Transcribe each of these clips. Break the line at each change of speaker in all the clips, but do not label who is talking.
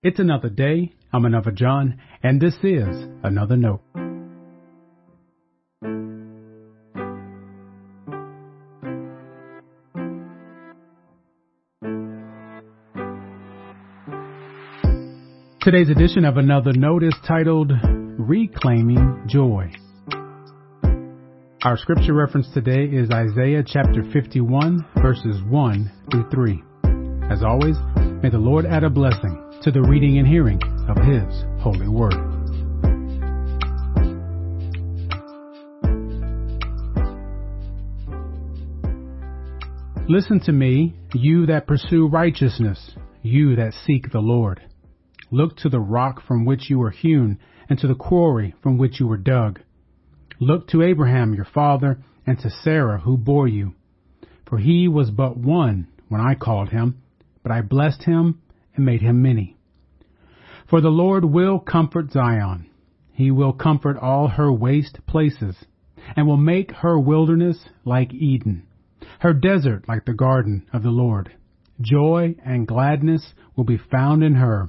It's another day. I'm another John, and this is another note. Today's edition of Another Note is titled Reclaiming Joy. Our scripture reference today is Isaiah chapter 51, verses 1 through 3. As always, may the Lord add a blessing to the reading and hearing of His holy word. Listen to me, you that pursue righteousness, you that seek the Lord. Look to the rock from which you were hewn, and to the quarry from which you were dug. Look to Abraham your father, and to Sarah who bore you. For he was but one when I called him, but I blessed him and made him many. For the Lord will comfort Zion. He will comfort all her waste places, and will make her wilderness like Eden, her desert like the garden of the Lord. Joy and gladness will be found in her,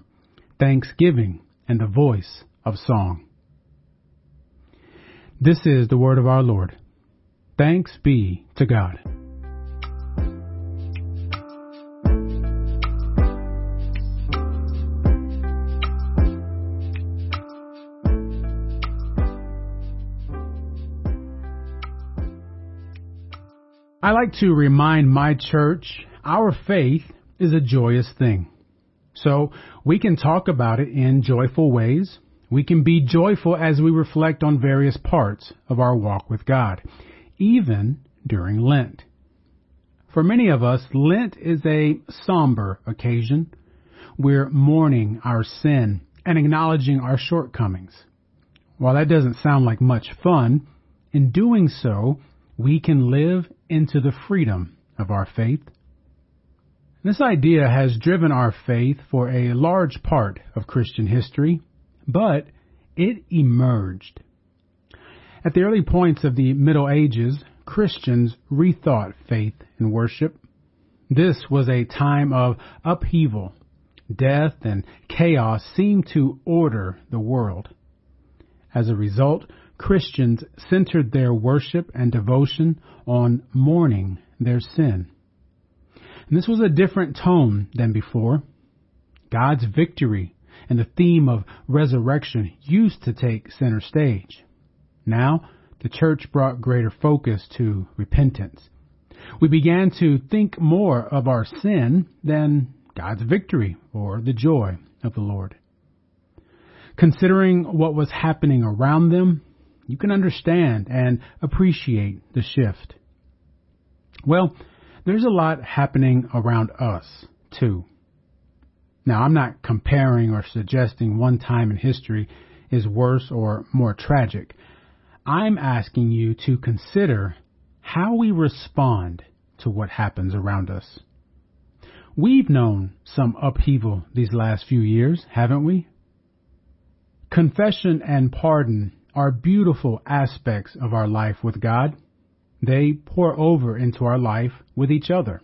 thanksgiving and the voice of song. This is the word of our Lord. Thanks be to God. I like to remind my church our faith is a joyous thing. So we can talk about it in joyful ways. We can be joyful as we reflect on various parts of our walk with God, even during Lent. For many of us, Lent is a somber occasion. We're mourning our sin and acknowledging our shortcomings. While that doesn't sound like much fun, in doing so, we can live into the freedom of our faith. This idea has driven our faith for a large part of Christian history, but it emerged. At the early points of the Middle Ages, Christians rethought faith and worship. This was a time of upheaval. Death and chaos seemed to order the world. As a result, Christians centered their worship and devotion on mourning their sin. And this was a different tone than before. God's victory and the theme of resurrection used to take center stage. Now, the church brought greater focus to repentance. We began to think more of our sin than God's victory or the joy of the Lord. Considering what was happening around them, you can understand and appreciate the shift. Well, there's a lot happening around us, too. Now, I'm not comparing or suggesting one time in history is worse or more tragic. I'm asking you to consider how we respond to what happens around us. We've known some upheaval these last few years, haven't we? Confession and pardon are beautiful aspects of our life with God. They pour over into our life with each other.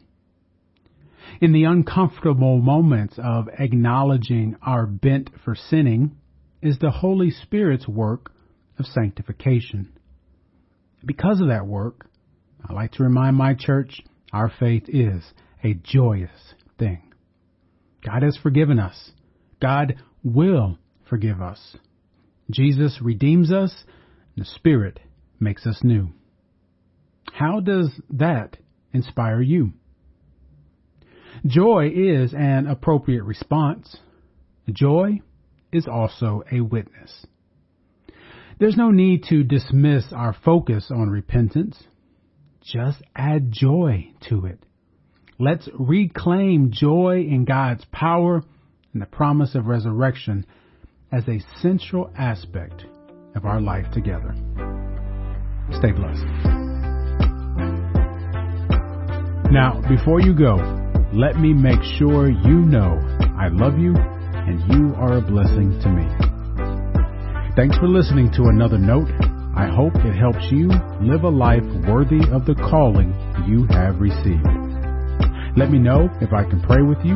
In the uncomfortable moments of acknowledging our bent for sinning is the Holy Spirit's work of sanctification. Because of that work, I like to remind my church our faith is a joyous thing. God has forgiven us. God will forgive us. Jesus redeems us, the Spirit makes us new. How does that inspire you? Joy is an appropriate response. Joy is also a witness. There's no need to dismiss our focus on repentance. Just add joy to it. Let's reclaim joy in God's power and the promise of resurrection as a central aspect of our life together. Stay blessed. Now, before you go, let me make sure you know I love you and you are a blessing to me. Thanks for listening to another note. I hope it helps you live a life worthy of the calling you have received. Let me know if I can pray with you